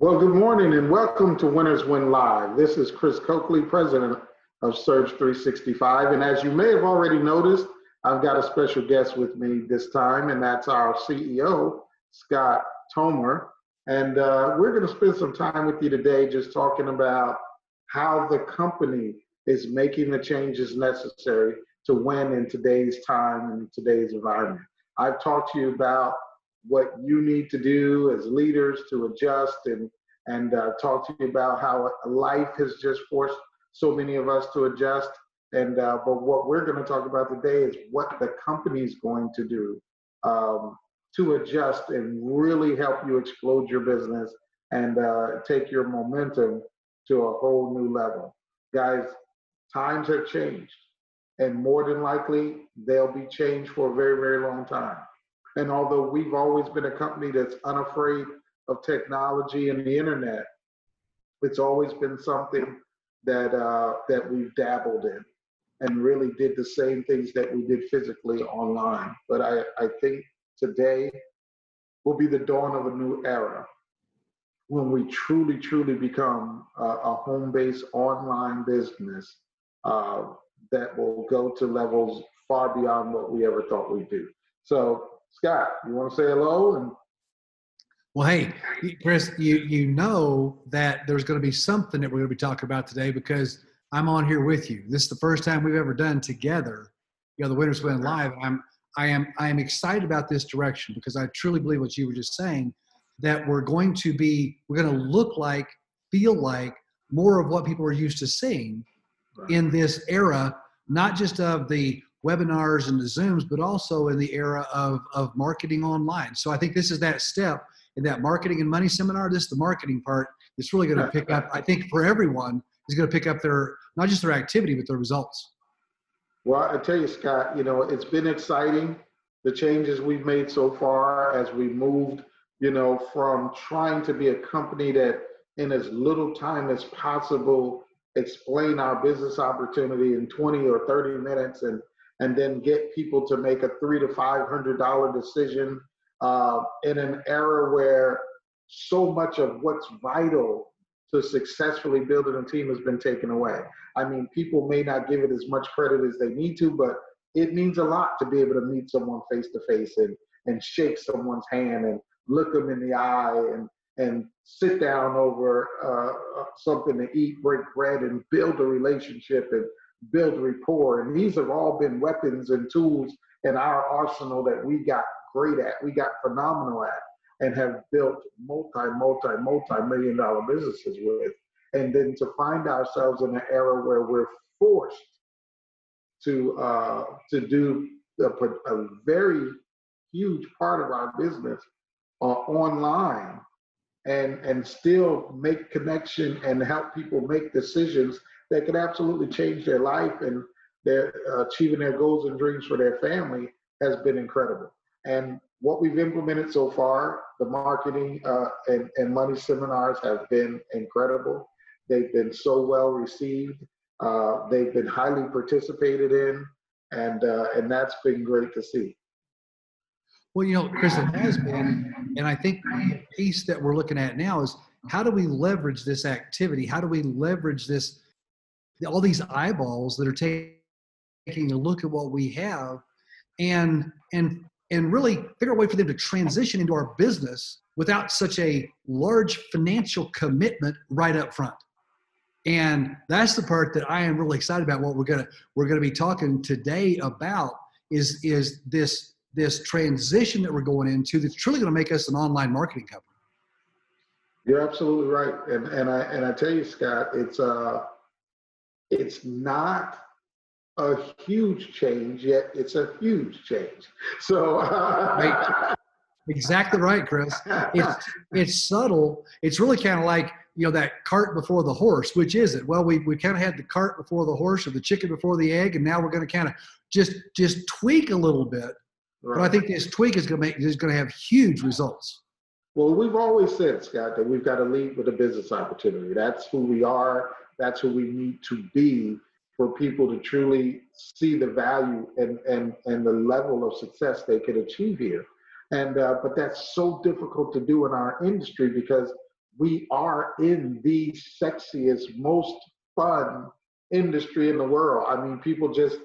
Well, good morning and welcome to Winners Win Live. This is Chris Coakley, president of Surge 365. And as you may have already noticed, I've got a special guest with me this time, and that's our CEO, Scott Tomer. And uh, we're going to spend some time with you today just talking about how the company is making the changes necessary to win in today's time and today's environment. I've talked to you about what you need to do as leaders to adjust and and uh, talk to you about how life has just forced so many of us to adjust. And uh, but what we're going to talk about today is what the company is going to do um, to adjust and really help you explode your business and uh, take your momentum to a whole new level. Guys, times have changed, and more than likely they'll be changed for a very very long time. And although we've always been a company that's unafraid of technology and the internet, it's always been something that uh, that we've dabbled in and really did the same things that we did physically online. But I, I think today will be the dawn of a new era when we truly, truly become a, a home-based online business uh, that will go to levels far beyond what we ever thought we'd do. So Scott, you want to say hello? And well, hey, Chris, you you know that there's going to be something that we're going to be talking about today because I'm on here with you. This is the first time we've ever done together. You know, the Winners Win Live. I'm I am I am excited about this direction because I truly believe what you were just saying that we're going to be we're going to look like feel like more of what people are used to seeing in this era, not just of the webinars and the Zooms, but also in the era of, of marketing online. So I think this is that step in that marketing and money seminar. This is the marketing part. It's really going to pick up, I think, for everyone, is going to pick up their, not just their activity, but their results. Well, I tell you, Scott, you know, it's been exciting. The changes we've made so far as we moved, you know, from trying to be a company that in as little time as possible explain our business opportunity in 20 or 30 minutes and and then get people to make a three to five hundred dollar decision uh, in an era where so much of what's vital to successfully building a team has been taken away. I mean, people may not give it as much credit as they need to, but it means a lot to be able to meet someone face to face and and shake someone's hand and look them in the eye and and sit down over uh, something to eat, break bread, and build a relationship and build rapport. And these have all been weapons and tools in our arsenal that we got great at, we got phenomenal at, and have built multi, multi, multi million dollar businesses with. And then to find ourselves in an era where we're forced to uh, to do a, a, very huge part of our business uh, online and and still make connection and help people make decisions that could absolutely change their life and their uh, achieving their goals and dreams for their family has been incredible. And what we've implemented so far, the marketing uh, and, and money seminars have been incredible. They've been so well received. Uh, they've been highly participated in, and uh, and that's been great to see. Well, you know, Chris, it has been, and I think the piece that we're looking at now is how do we leverage this activity? How do we leverage this all these eyeballs that are taking a look at what we have and and and really figure a way for them to transition into our business without such a large financial commitment right up front. And that's the part that i am really excited about what we're gonna we're gonna be talking today about is is this this transition that we're going into that's truly going to make us an online marketing company. You're absolutely right. And and i and i tell you scott it's uh it's not a huge change, yet it's a huge change. So, uh, right. exactly right, Chris. It's it's subtle. It's really kind of like you know that cart before the horse. Which is it? Well, we we kind of had the cart before the horse, or the chicken before the egg, and now we're going to kind of just just tweak a little bit. Right. But I think this tweak is going to make is going to have huge results. Well, we've always said, Scott, that we've got to lead with a business opportunity. That's who we are that's who we need to be for people to truly see the value and and and the level of success they could achieve here and uh, but that's so difficult to do in our industry because we are in the sexiest, most fun industry in the world. I mean, people just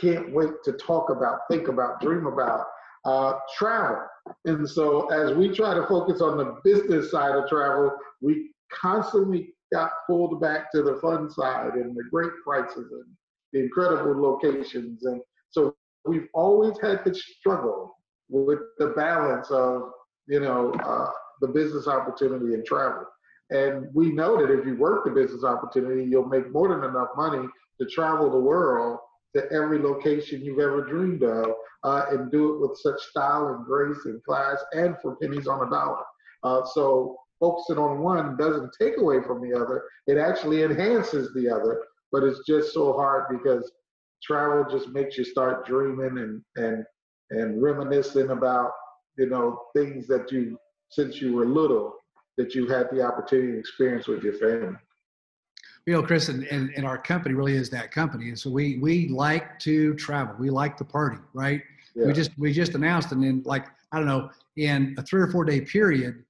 can't wait to talk about, think about, dream about uh, travel. And so, as we try to focus on the business side of travel, we constantly got pulled back to the fun side and the great prices and the incredible locations. And so, we've always had to struggle with the balance of, you know, uh, the business opportunity and travel. And we know that if you work the business opportunity, you'll make more than enough money to travel the world to every location you've ever dreamed of uh, and do it with such style and grace and class and for pennies on a dollar. Uh, so focusing on one doesn't take away from the other, it actually enhances the other. But it's just so hard because travel just makes you start dreaming and, and, and reminiscing about, you know, things that you, since you were little, that you had the opportunity to experience with your family you know, Chris, and, and, and, our company really is that company. And so we we like to travel. We like the party, right? Yeah. We just we just announced, and in like I don't know, in a three or four day period,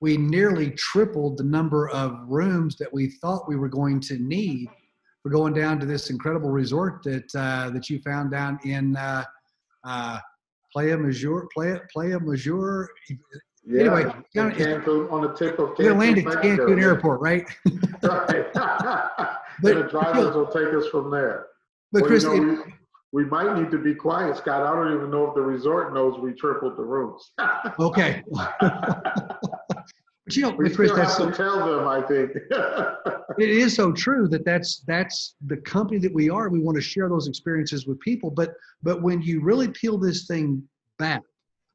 we nearly tripled the number of rooms that we thought we were going to need. We're going down to this incredible resort that uh, that you found down in uh, uh, Playa Major, Playa Playa Major. Yeah, anyway, down, Cancun, on the tip of Cancun. We're land at Cancun Airport, right? right. but the drivers will take us from there. But well, Chris, you know, it, we, we, might need to be quiet, Scott. I don't even know if the resort knows we tripled the rooms. okay. But you know, we Chris, still that's have to tell them. I think it is so true that that's that's the company that we are. We want to share those experiences with people. But but when you really peel this thing back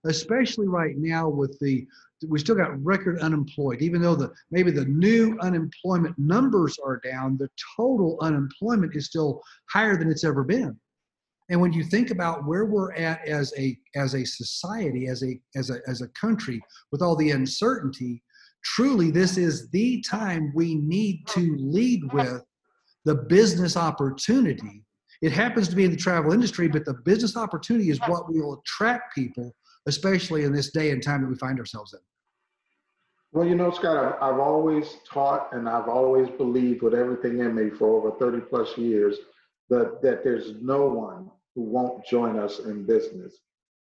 especially right now with the we still got record unemployed even though the maybe the new unemployment numbers are down the total unemployment is still higher than it's ever been and when you think about where we're at as a as a society as a as a as a country with all the uncertainty truly this is the time we need to lead with the business opportunity it happens to be in the travel industry but the business opportunity is what will attract people especially in this day and time that we find ourselves in? Well, you know, Scott, I've, I've always taught and I've always believed with everything in me for over 30 plus years that, that there's no one who won't join us in business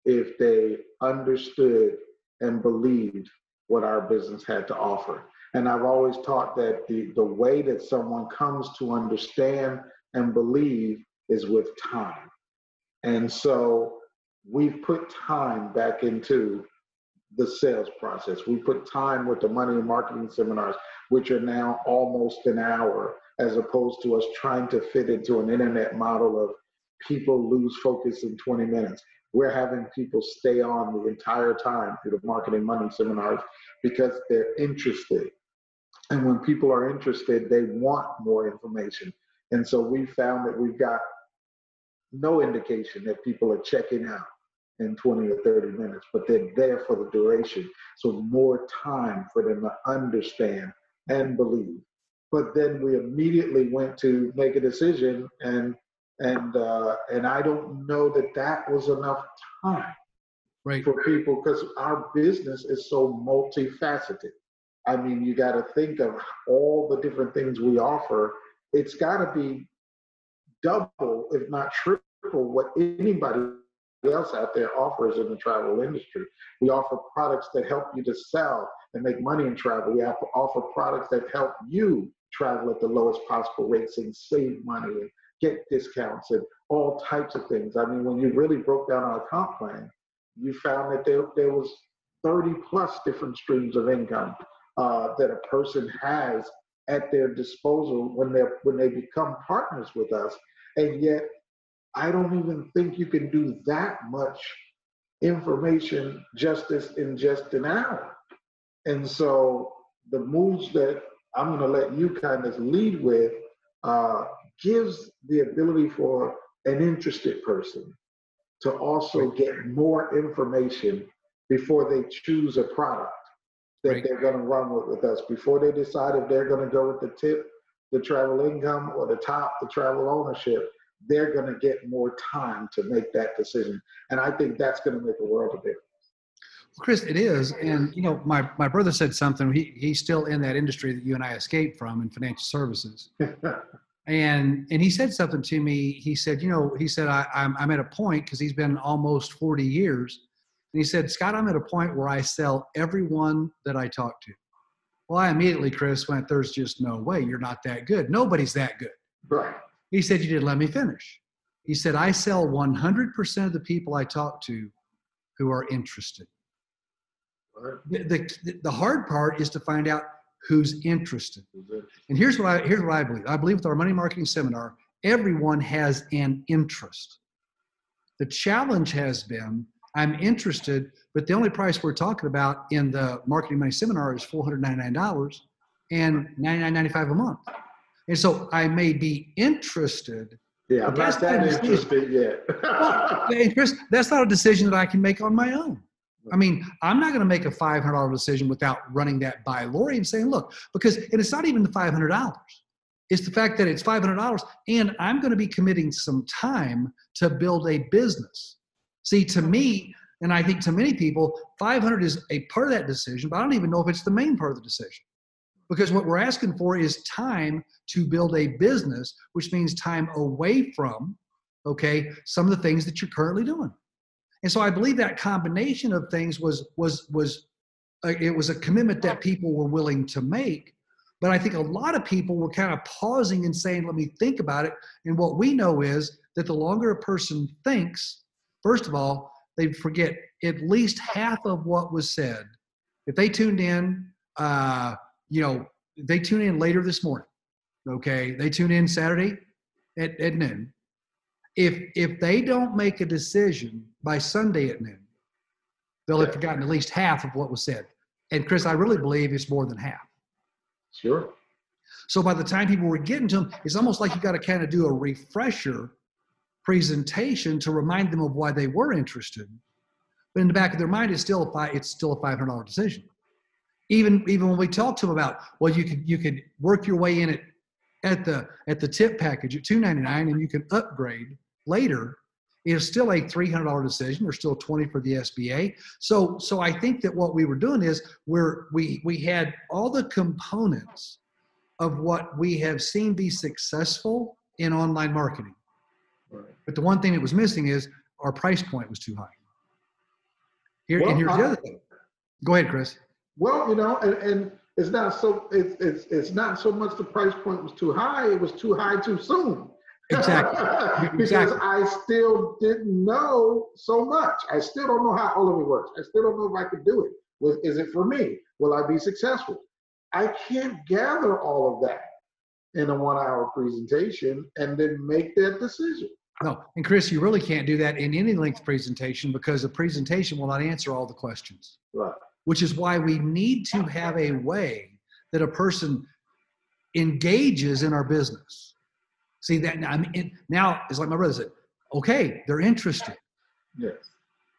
if they understood and believed what our business had to offer. And I've always taught that the, the way that someone comes to understand and believe is with time. And so we've put time back into the sales process. We put time with the money and marketing seminars, which are now almost an hour, as opposed to us trying to fit into an internet model of people lose focus in 20 minutes. We're having people stay on the entire time through the marketing money seminars because they're interested. And when people are interested, they want more information. And so we found that we've got no indication that people are checking out in 20 or 30 minutes, but they're there for the duration. So more time for them to understand and believe. But then we immediately went to make a decision, and and uh, and I don't know that that was enough time right. for people because our business is so multifaceted. I mean, you got to think of all the different things we offer. It's got to be double, if not triple, what anybody else out there offers in the travel industry. We offer products that help you to sell and make money in travel. We have to offer products that help you travel at the lowest possible rates and save money get discounts and all types of things. I mean, when you really broke down our comp plan, you found that there, there was 30 plus different streams of income uh, that a person has at their disposal when they when they become partners with us. And yet I don't even think you can do that much information justice in just an hour. And so the moves that I'm going to let you kind of lead with uh, gives the ability for an interested person to also get more information before they choose a product that right. they're going to run with, with us, before they decide if they're going to go with the tip, the travel income, or the top, the travel ownership they're going to get more time to make that decision. And I think that's going to make a world of difference. Chris, it is, and you know, my my brother said something. He he's still in that industry that you and I escaped from in financial services, and and he said something to me. He said, you know, he said I, I'm I'm at a point because he's been almost 40 years, and he said, Scott, I'm at a point where I sell everyone that I talk to. Well, I immediately, Chris, went, there's just no way you're not that good. Nobody's that good. Right. He said, you didn't let me finish. He said, I sell 100% of the people I talk to who are interested. Right. The, the, the hard part is to find out who's interested. And here's what I here's what I believe. I believe with our money marketing seminar, everyone has an interest. The challenge has been I'm interested, but the only price we're talking about in the marketing money seminar is $499 and $99.95 a month. And so I may be interested. Yeah, I'm not that interested yet. well, Chris, that's not a decision that I can make on my own. I mean, I'm not going to make a $500 decision without running that by Lori and saying, look, because, it's not even the $500. It's the fact that it's $500 and I'm going to be committing some time to build a business. See, to me, and I think to many people, 500 is a part of that decision, but I don't even know if it's the main part of the decision. Because what we're asking for is time to build a business, which means time away from, okay, some of the things that you're currently doing. And so I believe that combination of things was was was uh, it was a commitment that people were willing to make. But I think a lot of people were kind of pausing and saying, "Let me think about it." And what we know is that the longer a person thinks, first of all, they forget at least half of what was said. If they tuned in, uh, you know, they tune in later this morning. Okay, they tune in Saturday at, at noon if if they don't make a decision by Sunday at noon, they'll have forgotten at least half of what was said. And Chris, I really believe it's more than half. Sure. So by the time people were getting to them, it's almost like you got to kind of do a refresher presentation to remind them of why they were interested. But in the back of their mind, it's still a five, it's still a five hundred dollar decision. Even even when we talk to them about, well, you could you could work your way in it at the at the tip package at two ninety nine, and you can upgrade later is still a $300 decision or still 20 for the SBA. So, so I think that what we were doing is we're, we, we had all the components of what we have seen be successful in online marketing. Right. But the one thing that was missing is our price point was too high. Here, well, and here's the other thing. Go ahead, Chris. Well, you know, and, and it's not so it's, it's it's not so much the price point was too high, it was too high too soon. Exactly. because exactly. I still didn't know so much. I still don't know how all of it works. I still don't know if I could do it. Was, is it for me? Will I be successful? I can't gather all of that in a one hour presentation and then make that decision. No, and Chris, you really can't do that in any length presentation because the presentation will not answer all the questions. Right. Which is why we need to have a way that a person engages in our business See that I mean, now it's like my brother said. Okay, they're interested. Yes.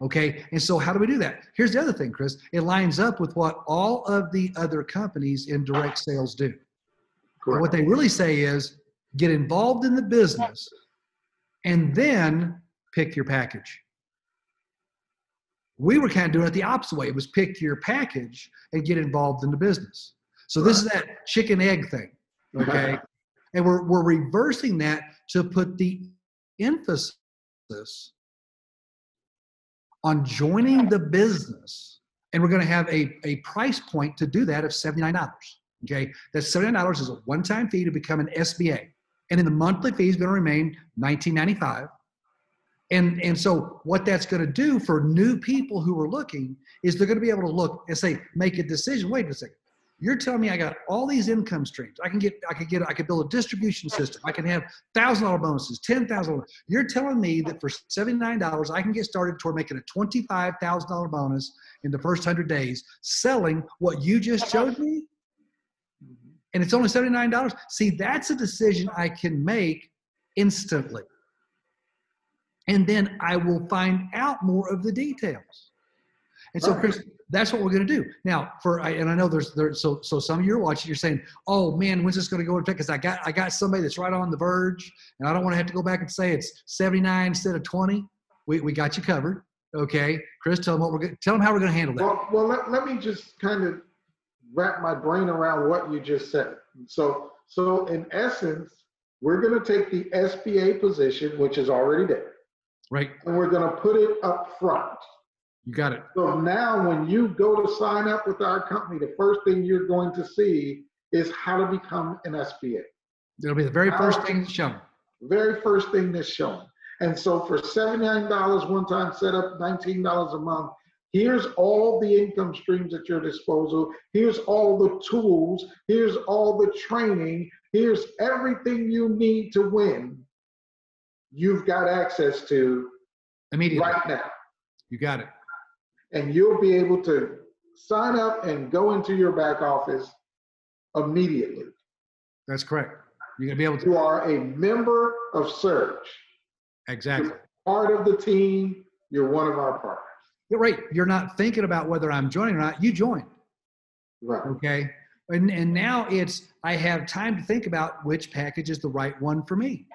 Okay, and so how do we do that? Here's the other thing, Chris. It lines up with what all of the other companies in direct sales do. What they really say is get involved in the business and then pick your package. We were kind of doing it the opposite way. It was pick your package and get involved in the business. So this is that chicken egg thing. Okay. And we're, we're reversing that to put the emphasis on joining the business. And we're going to have a, a price point to do that of $79. Okay. That $79 is a one time fee to become an SBA. And then the monthly fee is going to remain $19.95. And, and so what that's going to do for new people who are looking is they're going to be able to look and say, make a decision. Wait a second. You're telling me I got all these income streams. I can get, I could get, I could build a distribution system. I can have thousand dollar bonuses, ten thousand. You're telling me that for seventy nine dollars, I can get started toward making a twenty five thousand dollar bonus in the first hundred days, selling what you just showed me, mm-hmm. and it's only seventy nine dollars. See, that's a decision I can make instantly, and then I will find out more of the details. And so, Chris, that's what we're going to do now. For and I know there's there. So so some of you are watching. You're saying, "Oh man, when's this going to go into effect?" Because I got I got somebody that's right on the verge, and I don't want to have to go back and say it's 79 instead of 20. We we got you covered. Okay, Chris, tell them what we're going. Tell them how we're going to handle that. Well, well, let, let me just kind of wrap my brain around what you just said. So, so in essence, we're going to take the SBA position, which is already there, Right, and we're going to put it up front. You got it. So now, when you go to sign up with our company, the first thing you're going to see is how to become an SBA. It'll be the very first thing that's shown. Very first thing that's shown. And so for $79 one time setup, $19 a month, here's all the income streams at your disposal. Here's all the tools. Here's all the training. Here's everything you need to win. You've got access to Immediately, right now. you got it. And you'll be able to sign up and go into your back office immediately. That's correct. You're going to be able to. You are a member of Surge. Exactly. part of the team. You're one of our partners. You're right. You're not thinking about whether I'm joining or not. You joined. Right. Okay. And, and now it's, I have time to think about which package is the right one for me.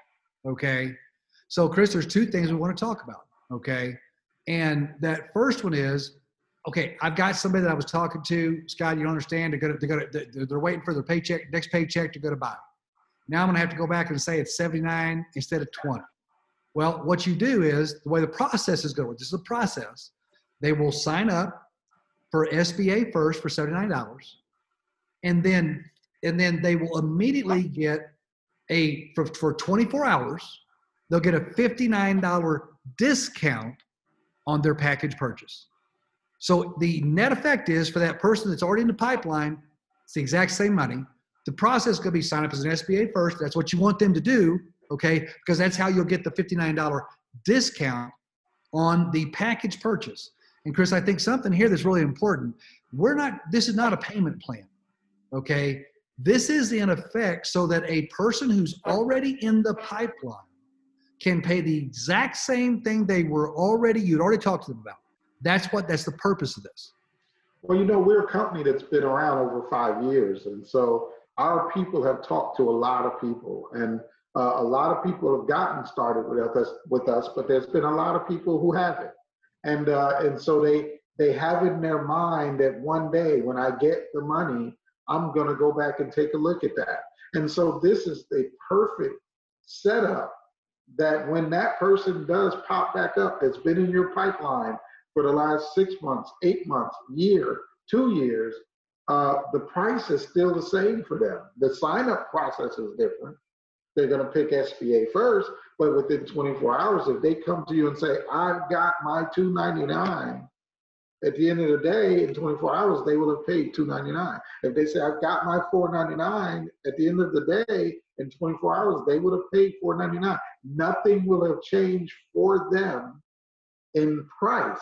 Okay. So, Chris, there's two things we want to talk about. Okay. And that first one is, okay, I've got somebody that I was talking to, Scott, you don't understand. They're to, they're, to, they're, waiting for their paycheck, next paycheck to go to buy. Now I'm going to have to go back and say it's 79 instead of 20. Well, what you do is the way the process is going, this is a process. They will sign up for SBA first for $79 and then and then they will immediately get a for, for 24 hours they'll get a $59 discount on their package purchase. So the net effect is for that person that's already in the pipeline it's the exact same money. The process is going to be sign up as an sba first that's what you want them to do okay? Because that's how you'll get the $59 discount on the package purchase. And chris i think something here that's really important. We're not this is not a payment plan okay? This is in effect so that a person who's already in the pipeline can pay the exact same thing they were already you'd already talked to them about that's what that's the purpose of this Well, you know, we're a company that's been around over five years. And so our people have talked to a lot of people. And uh, a lot of people have gotten started with us, with us, but there's been a lot of people who haven't. And, uh, and so they, they have in their mind that one day when I get the money, I'm going to go back and take a look at that. And so this is the perfect setup that when that person does pop back up that's been in your pipeline for the last six months, eight months, year, two years, uh, the price is still the same for them. The sign up process is different. They're going to pick SBA first, but within 24 hours, if they come to you and say, I've got my 299 at the end of the day, in 24 hours, they will have paid 299. If they say, I've got my 499 at the end of the day, in 24 hours, they would have paid 499. Nothing will have changed for them in price.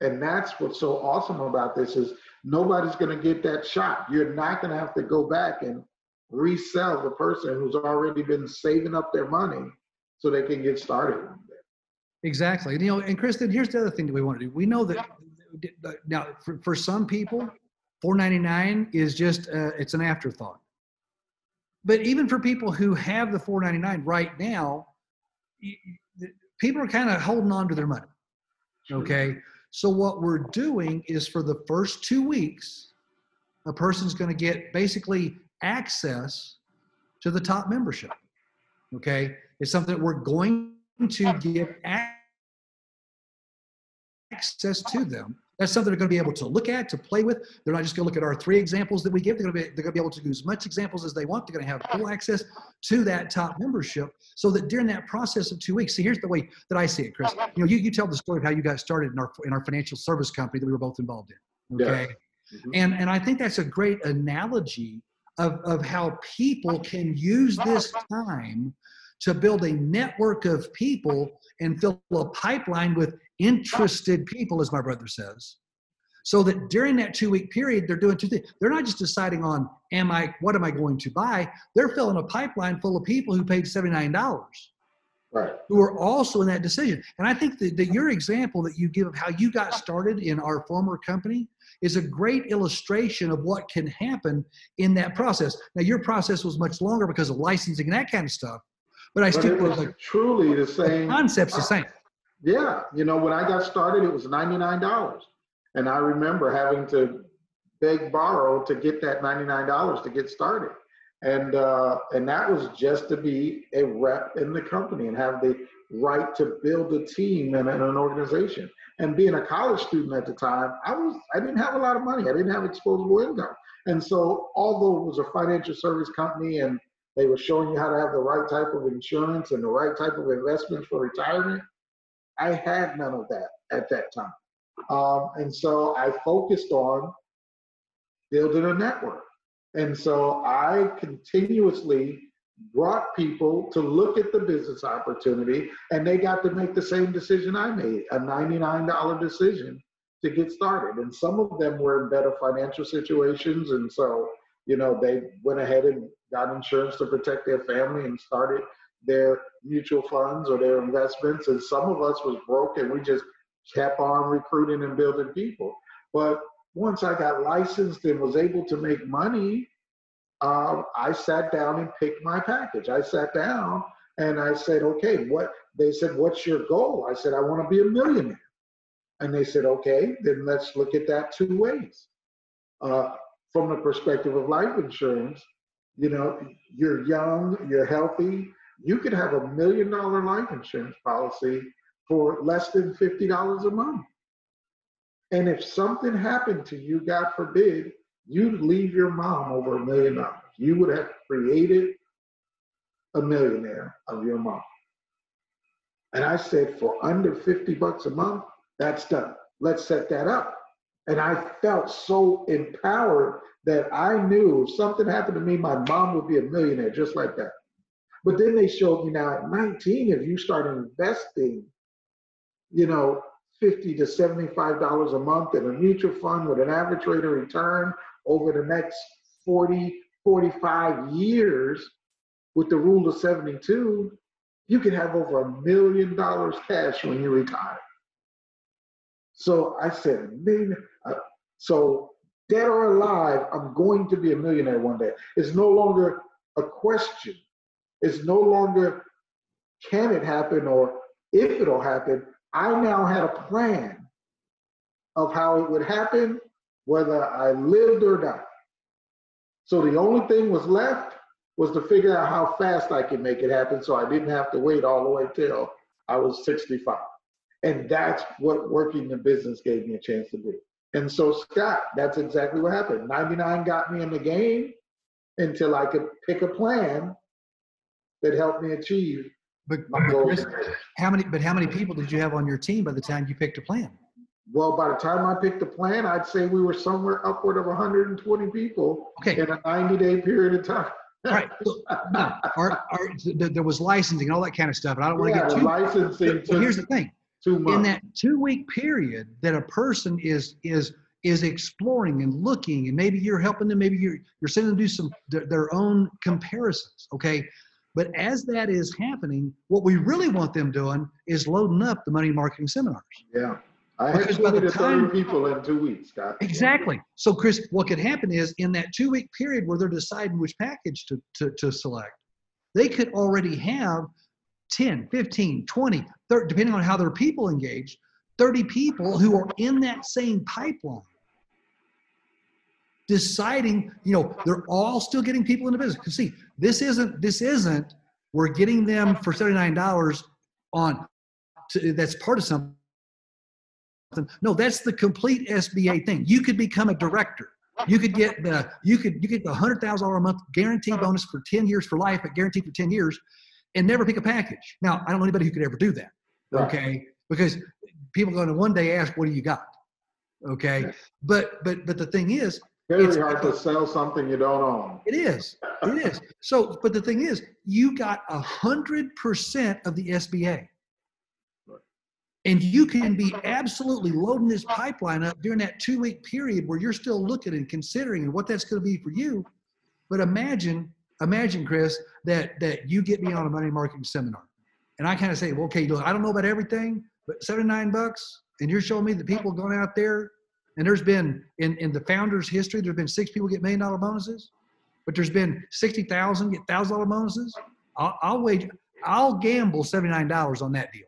And that's what's so awesome about this is nobody's going to get that shot. You're not going to have to go back and resell the person who's already been saving up their money so they can get started. exactly you know and Chris and here's the other thing that we want to do we know that now for, for some people 499 is just uh, it's an afterthought but even for people who have the 499 right now people are kind of holding on to their money. Okay? So what we're doing is for the first two weeks a person's going to get basically access to the top membership. Okay? It's something that we're going to give access to them that's something they're going to be able to look at, to play with. They're not just going to look at our three examples that we give. They're going to be, they're going to be able to do as much examples as they want. They're going to have full access to that top membership so that during that process of two weeks, see, here's the way that I see it, Chris. You know, you, you tell the story of how you got started in our, in our financial service company that we were both involved in. Okay. Yes. Mm-hmm. And, and I think that's a great analogy of, of how people can use this time to build a network of people and fill a pipeline with interested people, as my brother says. So that during that two week period, they're doing two things. They're not just deciding on, am I, what am I going to buy? They're filling a pipeline full of people who paid $79 Right. who are also in that decision. And I think that, that your example that you give of how you got started in our former company is a great illustration of what can happen in that process. Now, your process was much longer because of licensing and that kind of stuff, but I But still it was like truly the the same. concept's the same. Yeah, you know, when I got started, it was $99. And I remember having to beg, borrow to get that $99 to get started. And, uh, and that was just to be a rep in the company and have the right to build a team and, and an organization. And being a college student at the time, I was I didn't have a lot of money. I didn't have exposable income. And so although it was a financial service company and they were showing you how to have the right type of insurance and the right type of investments for retirement, I had none of that at that time. Um, and so I focused on building a network. And so I continuously brought people to look at the business opportunity and they got to make the same decision I made, a $99 decision to get started. And some of them were in better financial situations. And so, you know, they went ahead and got insurance to protect their family and started their mutual funds or their investments. And some of us was broke and we just kept on recruiting and building people. But once I got licensed and was able to make money, uh, I sat down and picked my package. I sat down and I said, okay, what? They said, what's your goal? I said, I want to be a millionaire. And they said, okay, then let's look at that two ways. Uh, from the perspective of life insurance, you know, you're young, you're healthy, you could have a million dollar life insurance policy for less than $50 a month. And if something happened to you, God forbid, you'd leave your mom over a million dollars. You would have created a millionaire of your mom. And I said, for under 50 bucks a month, that's done. Let's set that up. And I felt so empowered that I knew if something happened to me, my mom would be a millionaire just like that. But then they showed me now at 19, if you start investing, you know, 50 to $75 a month in a mutual fund with an average rate of return over the next 40, 45 years with the rule of 72, you can have over a million dollars cash when you retire. So I said, million. Uh, so dead or alive, I'm going to be a millionaire one day. It's no longer a question. It's no longer can it happen or if it'll happen. I now had a plan of how it would happen, whether I lived or died. So the only thing was left was to figure out how fast I could make it happen so I didn't have to wait all the way till I was 65. And that's what working the business gave me a chance to do. And so, Scott, that's exactly what happened. 99 got me in the game until I could pick a plan that helped me achieve But, my but. Chris, how many? But how many people did you have on your team by the time you picked a plan? Well, by the time I picked the plan, I'd say we were somewhere upward of 120 people Okay, in a 90 day period of time. right. So, no, our, our, there was licensing and all that kind of stuff, and I don't want Yeah, to get too. licensing But here's the thing: in that two-week period that a person is is is exploring and looking, and maybe you're helping them, maybe you're you're sending them to do some their, their own comparisons. Okay, but as that is happening, what we really want them doing is loading up the money marketing seminars. Yeah. I Because by the time- people in two weeks, Scott. Exactly. So, Chris, what could happen is in that two week period where they're deciding which package to, to, to select, they could already have 10, 15, 20, 30, depending on how their people engaged, 30 people who are in that same pipeline deciding, you know, they're all still getting people into business. Because see, this isn't, this isn't, we're getting them for $79 on, to, that's part of something. No, that's the complete SBA thing. You could become a director. You could get the you could you get the hundred thousand dollar a month guarantee bonus for ten years for life, but guaranteed for ten years, and never pick a package. Now I don't know anybody who could ever do that. Right. Okay, because people are going to one day ask, "What do you got?" Okay, but but but the thing is, Very It's- hard to sell something you don't own. it is it is. So, but the thing is, you got a hundred percent of the SBA. And you can be absolutely loading this pipeline up during that two week period where you're still looking and considering what that's going to be for you. But imagine, imagine, Chris, that that you get me on a money marketing seminar, and I kind of say, well, okay, look, I don't know about everything, but 79 bucks, and you're showing me the people going out there, and there's been in in the founder's history, there's been six people get million dollar bonuses, but there's been 60,000 get thousand dollar bonuses. I'll, I'll wage, I'll gamble 79 dollars on that deal.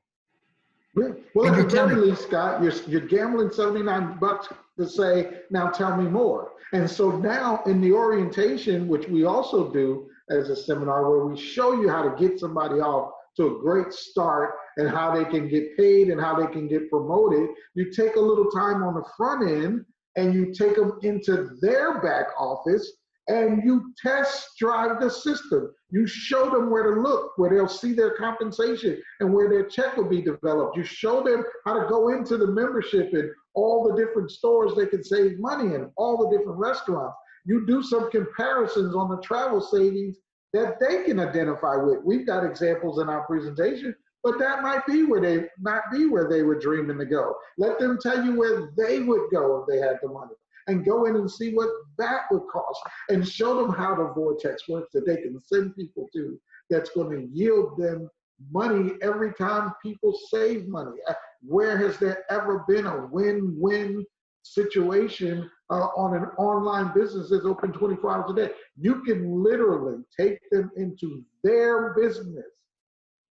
Well, at the very least, Scott, you're, you're gambling 79 bucks to say, now tell me more. And so now in the orientation, which we also do as a seminar, where we show you how to get somebody off to a great start and how they can get paid and how they can get promoted, you take a little time on the front end and you take them into their back office and you test drive the system. You show them where to look, where they'll see their compensation and where their check will be developed. You show them how to go into the membership and all the different stores they can save money in, all the different restaurants. You do some comparisons on the travel savings that they can identify with. We've got examples in our presentation, but that might be where they not be where they were dreaming to go. Let them tell you where they would go if they had the money and go in and see what that would cost and show them how the vortex works that they can send people to that's going to yield them money every time people save money. Uh, where has there ever been a win-win situation uh, on an online business that's open 24 hours a day? You can literally take them into their business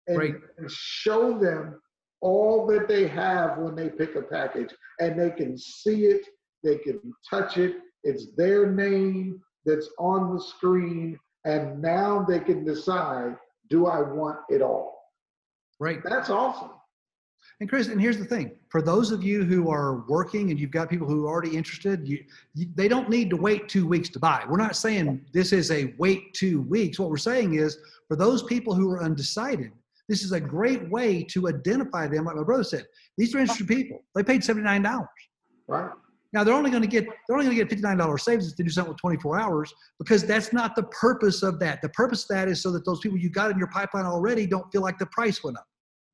and, right. and show them all that they have when they pick a package and they can see it they can touch it. It's their name that's on the screen. And now they can decide do I want it all? Right. That's awesome. And Chris, and here's the thing: for those of you who are working and you've got people who are already interested, you, you, they don't need to wait two weeks to buy. We're not saying this is a wait two weeks. What we're saying is, for those people who are undecided, this is a great way to identify them. Like my brother said, these are interested people. They paid seventy nine dollars. Right. Now they're only going to get they're only going to get fifty nine dollars savings to do something with twenty four hours because that's not the purpose of that. The purpose of that is so that those people you got in your pipeline already don't feel like the price went up.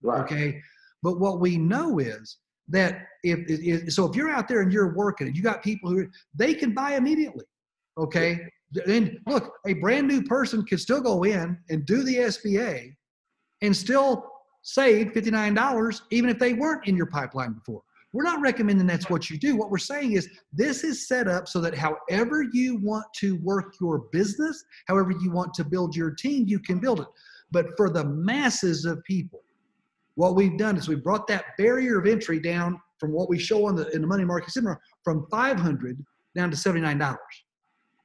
Right. Okay. But what we know is that if, if so, if you're out there and you're working and you got people who they can buy immediately. Okay. And look, a brand new person can still go in and do the SBA and still save $59 even if they weren't in your pipeline before. We're not recommending that's what you do. What we're saying is this is set up so that however you want to work your business, however you want to build your team, you can build it. But for the masses of people, what we've done is we brought that barrier of entry down from what we show on the in the money market seminar from 500 down to $79.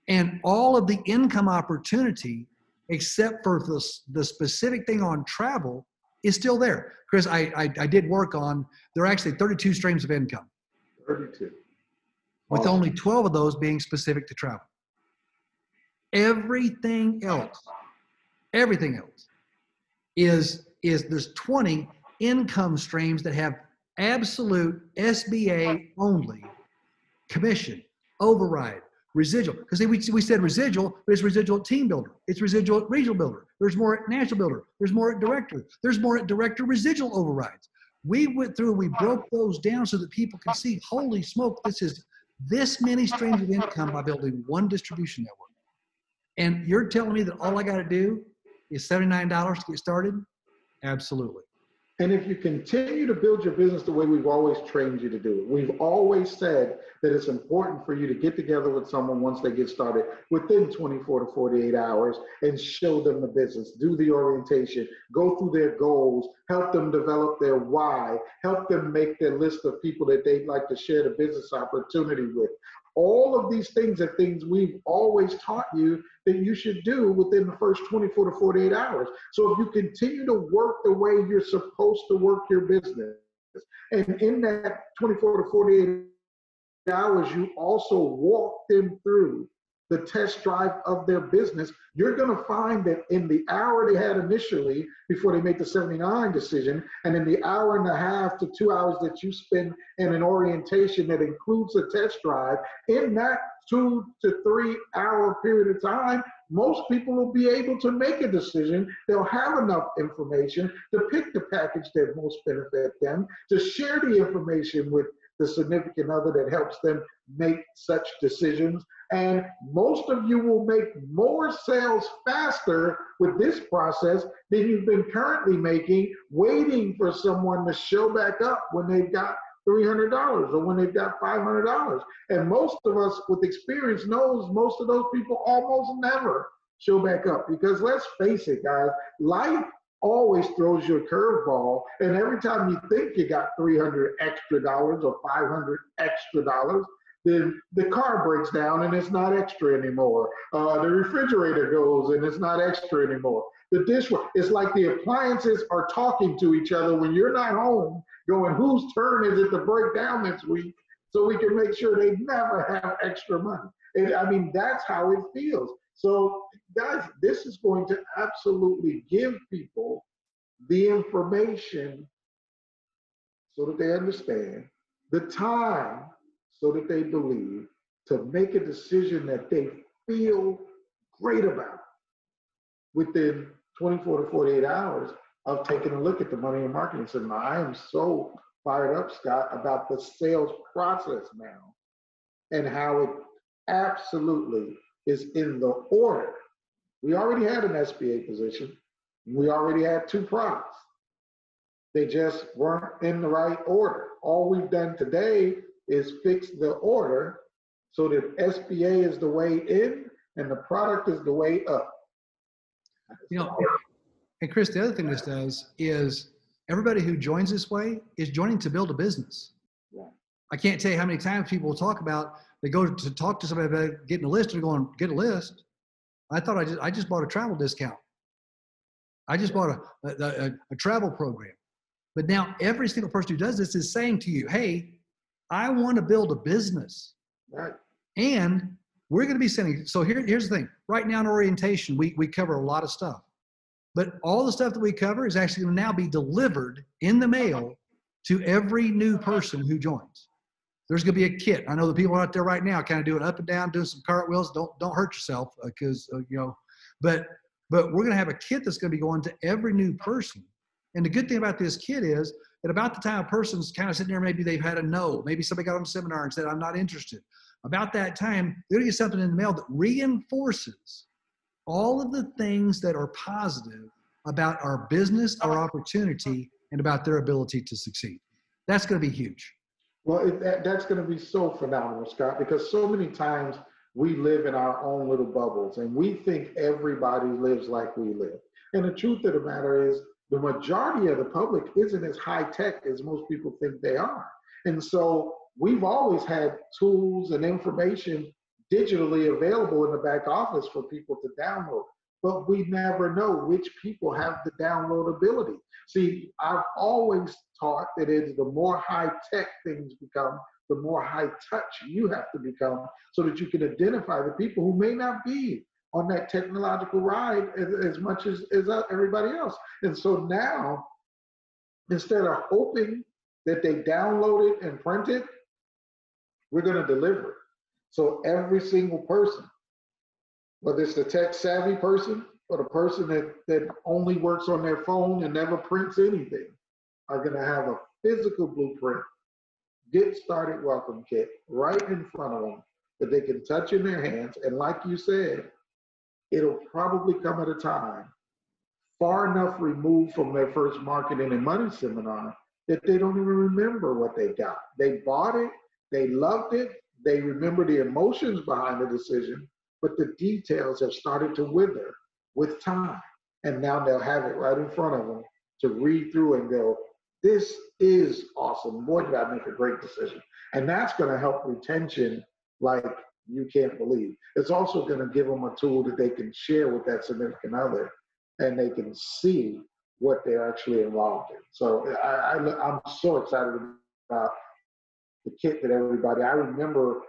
And all of the income opportunity, except for the, the specific thing on travel, is still there. Chris, I, I, I did work on, there are actually 32 streams of income. 32. With only 12 of those being specific to travel. Everything else, everything else is, is there's 20 income streams that have absolute SBA only commission, override, residual. Because we, we said residual, but it's residual team builder. It's residual regional builder. There's more at national builder. There's more at director. There's more at director residual overrides. We went through and we broke those down so that people can see, holy smoke, this is this many streams of income by building one distribution network. And you're telling me that all I got to do is $79 to get started? Absolutely. And if you continue to build your business the way we've always trained you to do it, we've always said that it's important for you to get together with someone once they get started within 24 to 48 hours and show them the business, do the orientation, go through their goals, help them develop their why, help them make their list of people that they'd like to share the business opportunity with. All of these things are things we've always taught you that you should do within the first 24 to 48 hours. So if you continue to work the way you're supposed to work your business, and in that 24 to 48 hours, you also walk them through the test drive of their business, you're going to find that in the hour they had initially before they make the 79 decision, and in the hour and a half to two hours that you spend in an orientation that includes a test drive, in that two to three hour period of time, most people will be able to make a decision. They'll have enough information to pick the package that most benefit them, to share the information with the significant other that helps them make such decisions. And most of you will make more sales faster with this process than you've been currently making, waiting for someone to show back up when they've got $300 or when they've got $500. And most of us with experience knows most of those people almost never show back up because let's face it, guys, life always throws you a curveball. And every time you think you got 300 extra dollars or 500 extra dollars, then the car breaks down and it's not extra anymore. Uh, the refrigerator goes and it's not extra anymore. The dishwasher, it's like the appliances are talking to each other when you're not home, going, whose turn is it to break down this week? So we can make sure they never have extra money. And I mean, that's how it feels. So, guys, this is going to absolutely give people the information so that they understand, the time so that they believe, to make a decision that they feel great about within 24 to 48 hours of taking a look at the money and marketing seminar. I am so fired up, Scott, about the sales process now and how it absolutely is in the order. We already had an SBA position. We already had two products. They just weren't in the right order. All we've done today is fix the order so that SBA is the way in and the product is the way up. You know, and Chris, the other thing this does is everybody who joins this way is joining to build a business. Yeah. I can't tell you how many times people talk about they go to talk to somebody about getting a list and going, get a list. I thought I just I just bought a travel discount. I just bought a, a, a, a travel program. But now every single person who does this is saying to you, hey, I want to build a business. Right. And we're going to be sending. So here, here's the thing. Right now in orientation, we, we cover a lot of stuff. But all the stuff that we cover is actually going to now be delivered in the mail to every new person who joins. There's going to be a kit. I know the people out there right now kind of doing up and down, doing some cartwheels. Don't don't hurt yourself because uh, uh, you know. But but we're going to have a kit that's going to be going to every new person. And the good thing about this kit is that about the time a person's kind of sitting there, maybe they've had a no, maybe somebody got on a seminar and said, "I'm not interested." About that time, they're going to get something in the mail that reinforces all of the things that are positive about our business, our opportunity, and about their ability to succeed. That's going to be huge. Well, it, that, that's going to be so phenomenal, Scott, because so many times we live in our own little bubbles and we think everybody lives like we live. And the truth of the matter is, the majority of the public isn't as high tech as most people think they are. And so we've always had tools and information digitally available in the back office for people to download. But we never know which people have the download ability. See, I've always taught that it's the more high tech things become, the more high touch you have to become so that you can identify the people who may not be on that technological ride as, as much as, as everybody else. And so now, instead of hoping that they download it and print it, we're going to deliver it. So every single person, whether it's the tech savvy person or the person that, that only works on their phone and never prints anything, are going to have a physical blueprint, get started welcome kit right in front of them that they can touch in their hands. And like you said, it'll probably come at a time far enough removed from their first marketing and money seminar that they don't even remember what they got. They bought it, they loved it, they remember the emotions behind the decision, but the details have started to wither with time. And now they'll have it right in front of them to read through and go, this is awesome. Boy, did I make a great decision. And that's going to help retention like you can't believe. It's also going to give them a tool that they can share with that significant other and they can see what they're actually involved in. So I, I, I'm so excited about the kit that everybody, I remember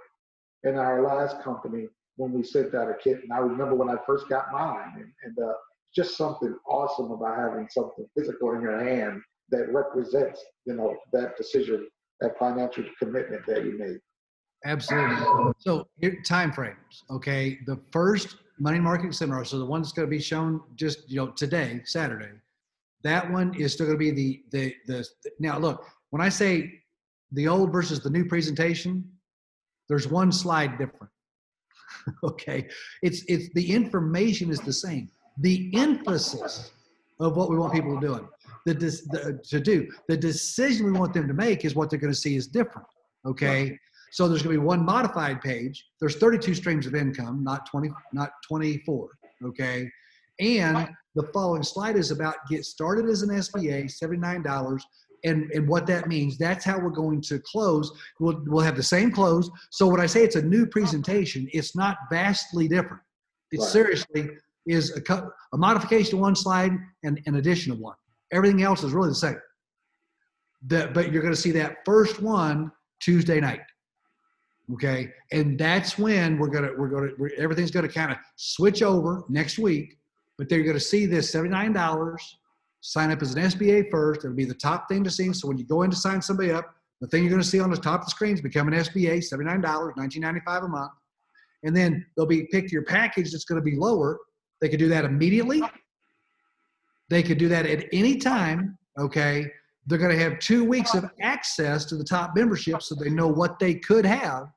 in our last company when we sent out a kit, and I remember when I first got mine, and, and uh, just something awesome about having something physical in your hand that represents, you know, that decision, that financial commitment that you made. Absolutely. So here, time frames. Okay, the first money market seminar, so the one that's going to be shown just you know today, Saturday, that one is still going to be the the the. Now look, when I say the old versus the new presentation, there's one slide different. okay, it's it's the information is the same. The emphasis of what we want people to do, the, the to do, the decision we want them to make is what they're going to see is different. Okay. So there's going to be one modified page. There's 32 streams of income, not 20, not 24. Okay. And the following slide is about get started as an SBA, $79. And, and what that means, that's how we're going to close. We'll, we'll have the same close. So when I say it's a new presentation, it's not vastly different. It Right. seriously is a, co- a modification of one slide and an addition of one. Everything else is really the same. The, but you're going to see that first one Tuesday night. Okay, and that's when we're gonna we're gonna we're, everything's gonna kind of switch over next week. But they're gonna see this seventy nine dollars. Sign up as an SBA first. It'll be the top thing to see. So when you go in to sign somebody up, the thing you're gonna see on the top of the screen is become an SBA, seventy nine dollars, nineteen ninety five a month. And then they'll be pick your package that's gonna be lower. They could do that immediately. They could do that at any time. Okay, they're going to have two weeks of access to the top membership so they know what they could have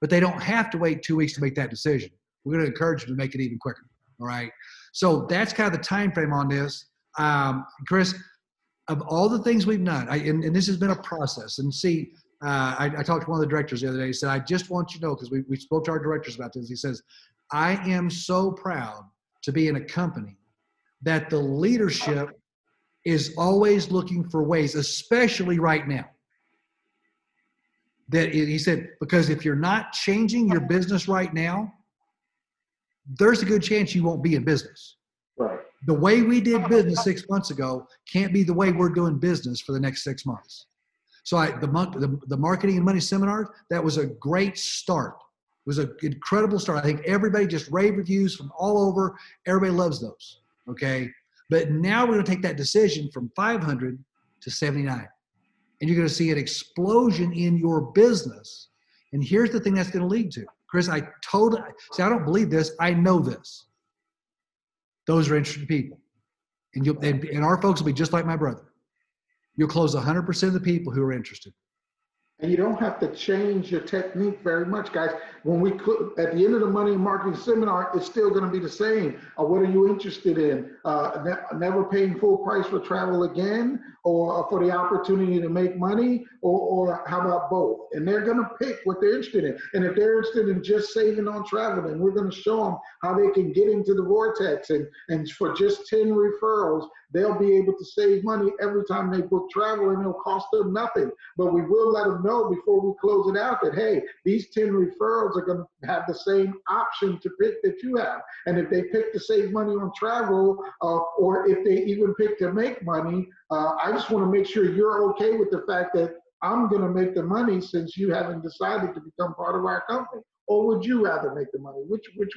but they don't have to wait two weeks to make that decision we're going to encourage them to make it even quicker all right so that's kind of the time frame on this um, chris of all the things we've done I, and, and this has been a process and see uh, I, I talked to one of the directors the other day he said i just want you to know because we, we spoke to our directors about this he says i am so proud to be in a company that the leadership is always looking for ways, especially right now. That it- he said, because if you're not changing your business right now, there's a good chance you won't be in business. The way we did oh, business six months ago can't be the way we're doing business for the next six months. So I, the month, the, the marketing and money seminar, that was a great start. It was an incredible start. I think everybody just rave reviews from all over. Everybody loves those. Okay. But now we're going to take that decision from 500 to 79. And you're going to see an explosion in your business. And here's the thing that's going to lead to. Chris, I totally see, I don't believe this. I know this. Those are interested people. And you'll and, and our folks will be just like my brother. You'll close 100% of the people who are interested. And you don't have to change your technique very much, guys. When we cl- at the end of the money marketing seminar, it's still going to be the same. Uh, what are you interested in? Uh, ne- never paying full price for travel again, or for the opportunity to make money, or, or how about both? And they're going to pick what they're interested in. And if they're interested in just saving on travel, then we're going to show them how they can get into the vortex. And and for just ten referrals, they'll be able to save money every time they book travel, and it'll cost them nothing. But we will let them know before we close it out that hey, these 10 referrals are going to have the same option to pick that you have. And if they pick to save money on travel, uh, or if they even pick to make money, uh, I just want to make sure you're okay with the fact that I'm going to make the money since you haven't decided to become part of our company. Or would you rather make the money? Which which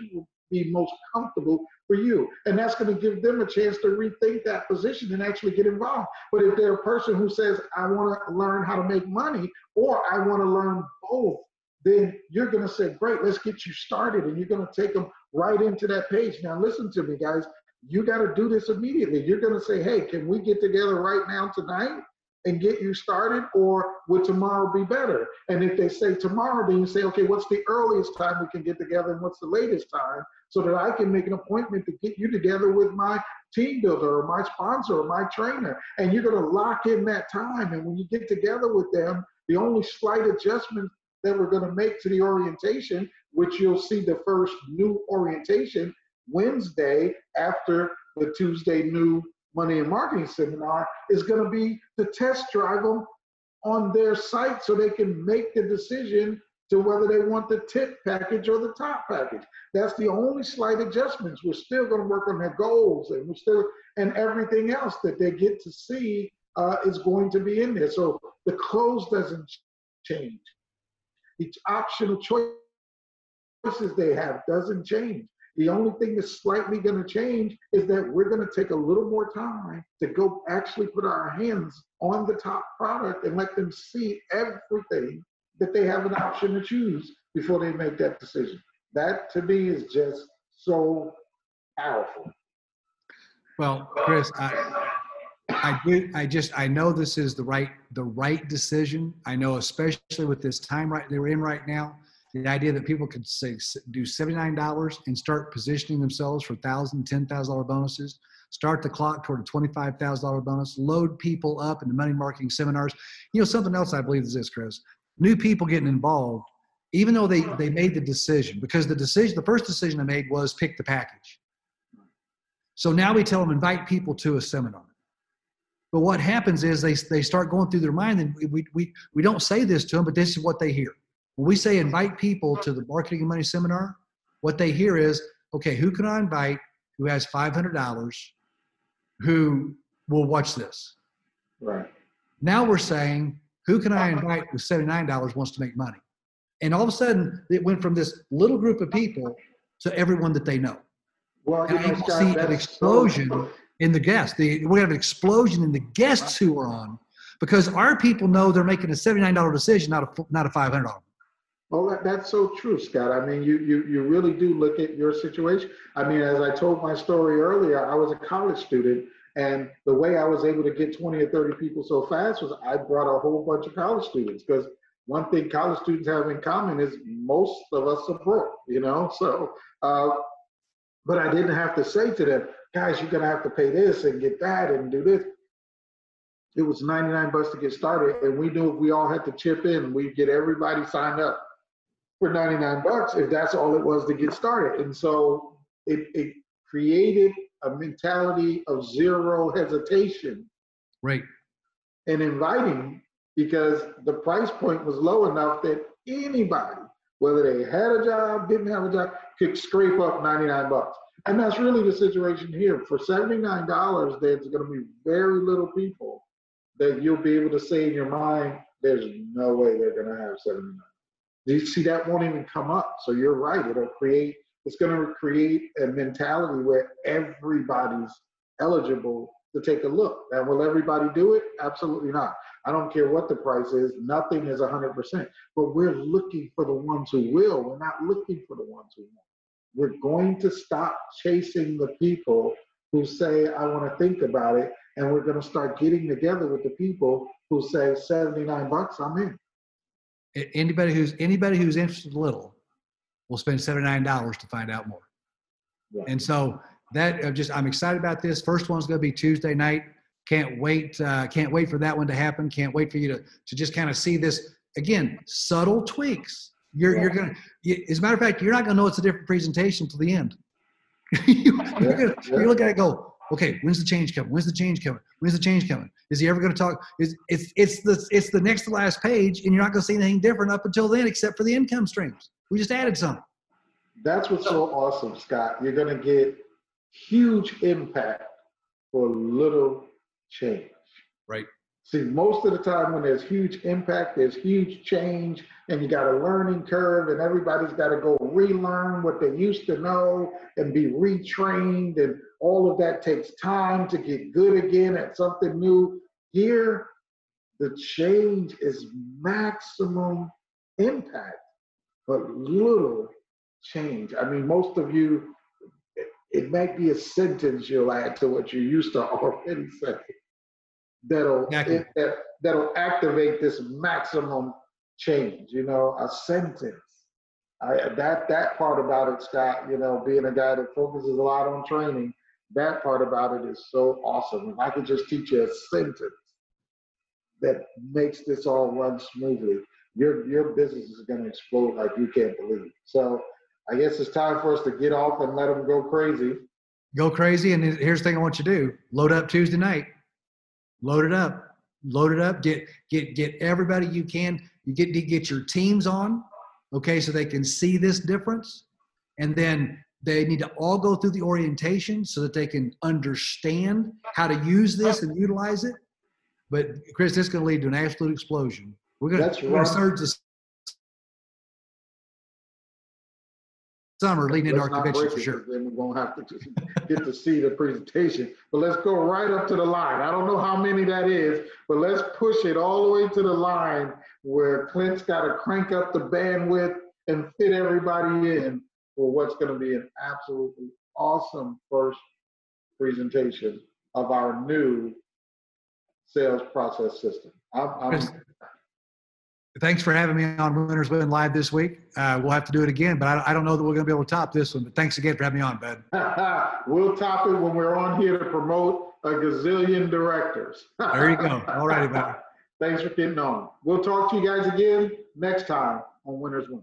be most comfortable for you? And that's going to give them a chance to rethink that position and actually get involved. But if they're a person who says, I want to learn how to make money, or I want to learn both, then you're going to say, Great, let's get you started. And you're going to take them right into that page. Now, listen to me, guys. You got to do this immediately. You're going to say, Hey, can we get together right now tonight? And get you started, or would tomorrow be better? And if they say tomorrow, then you say, okay, what's the earliest time we can get together and what's the latest time so that I can make an appointment to get you together with my team builder or my sponsor or my trainer. And you're going to lock in that time. And when you get together with them, the only slight adjustment that we're going to make to the orientation, which you'll see the first new orientation Wednesday after the Tuesday new money and marketing seminar, is going to be to test drive them on their site so they can make the decision to whether they want the tip package or the top package. That's the only slight adjustments. We're still going to work on their goals and we're still and everything else that they get to see uh, is going to be in there. So the close doesn't change. Each optional choices they have doesn't change. The only thing that's slightly going to change is that we're going to take a little more time to go actually put our hands on the top product and let them see everything that they have an option to choose before they make that decision. That to me is just so powerful. Well, Chris, I, I do. I just I know this is the right the right decision. I know, especially with this time right they're in right now, the idea that people could say do seventy nine dollars and start positioning themselves for thousand, ten thousand dollar bonuses. Start the clock toward a twenty five thousand dollar bonus. Load people up into money marketing seminars. You know something else I believe is this, Chris. New people getting involved, even though they they made the decision because the decision the first decision I made was pick the package So now we tell them invite people to a seminar. But what happens is they, they start going through their mind, and we, we, we don't say this to them, but this is what they hear. When we say invite people to the marketing and money seminar, what they hear is, okay, who can I invite who has $500 who will watch this? Right. Now we're saying, who can I invite with $79 wants to make money? And all of a sudden, it went from this little group of people to everyone that they know. Well, And I see an explosion so- in the guests. The, we have an explosion in the guests who are on because our people know they're making a $79 decision, not a, not a $500. Well, that, that's so true, Scott. I mean, you, you, you really do look at your situation. I mean, as I told my story earlier, I was a college student, and the way I was able to get 20 or 30 people so fast was I brought a whole bunch of college students because one thing college students have in common is most of us are broke, you know? So, uh, but I didn't have to say to them, guys, you're going to have to pay this and get that and do this. It was 99 bucks to get started, and we knew if we all had to chip in, we'd get everybody signed up for 99 bucks if that's all it was to get started. And so it, it created a mentality of zero hesitation Right. and inviting because the price point was low enough that anybody, whether they had a job, didn't have a job, could scrape up 99 bucks. And that's really the situation here. For $79, there's going to be very little people that you'll be able to say in your mind, there's no way they're going to have 79. You see, that won't even come up. So you're right. It'll create, it's going to create a mentality where everybody's eligible to take a look. And will everybody do it? Absolutely not. I don't care what the price is. Nothing is 100%. But we're looking for the ones who will. We're not looking for the ones who won't. We're going to stop chasing the people who say, I want to think about it. And we're going to start getting together with the people who say, 79 bucks, I'm in. Anybody who's anybody who's interested a little will spend $79 to find out more. Right. And so that I'm just I'm excited about this. First one's going to be Tuesday night. Can't wait. Uh, can't wait for that one to happen. Can't wait for you to to just kind of see this again. Subtle tweaks. You're you're gonna. You, as a matter of fact, you're not gonna know it's a different presentation till the end. you, are Yeah, gonna, yeah. you look at it, go, okay, when's the change coming? When's the change coming? When's the change coming? Is he ever gonna talk? Is it's it's the it's the next to last page, and you're not gonna see anything different up until then, except for the income streams. We just added some. That's what's so awesome, Scott. You're going to get huge impact for little change. Right. See, most of the time when there's huge impact, there's huge change, and you got a learning curve, and everybody's got to go relearn what they used to know and be retrained, and all of that takes time to get good again at something new. Here, the change is maximum impact, but little change. I mean, most of you, it, might be a sentence you'll add to what you used to already say that'll Exactly. it- that, that'll activate this maximum change. You know, a sentence. I that that part about it, Scott. You know, being a guy that focuses a lot on training, that part about it is so awesome. If I could just teach you a sentence that makes this all run smoothly, your your business is going to explode like you can't believe. So I guess it's time for us to get off and let them go crazy. go crazy. And here's the thing I want you to do: load up Tuesday night. Load it up. Load it up. Get get get everybody you can. You get to get your teams on, okay, so they can see this difference, and then they need to all go through the orientation so that they can understand how to use this and utilize it. But Chris, this is going to lead to an absolute explosion. We're going That's to, we're going to right. surge this summer leading into our convention for sure. Then we're gonna have to get to see the presentation. But let's go right up to the line. I don't know how many that is, but let's push it all the way to the line where Clint's gotta crank up the bandwidth and fit everybody in for what's gonna be an absolutely awesome first presentation of our new sales process system. I'm, I'm, Thanks for having me on Winners Win Live this week. Uh, we'll have to do it again, but I, I don't know that we're going to be able to top this one. But thanks again for having me on, bud. we'll top it when we're on here to promote a gazillion directors. There you go. All righty, bud. Thanks for getting on. We'll talk to you guys again next time on Winners Win.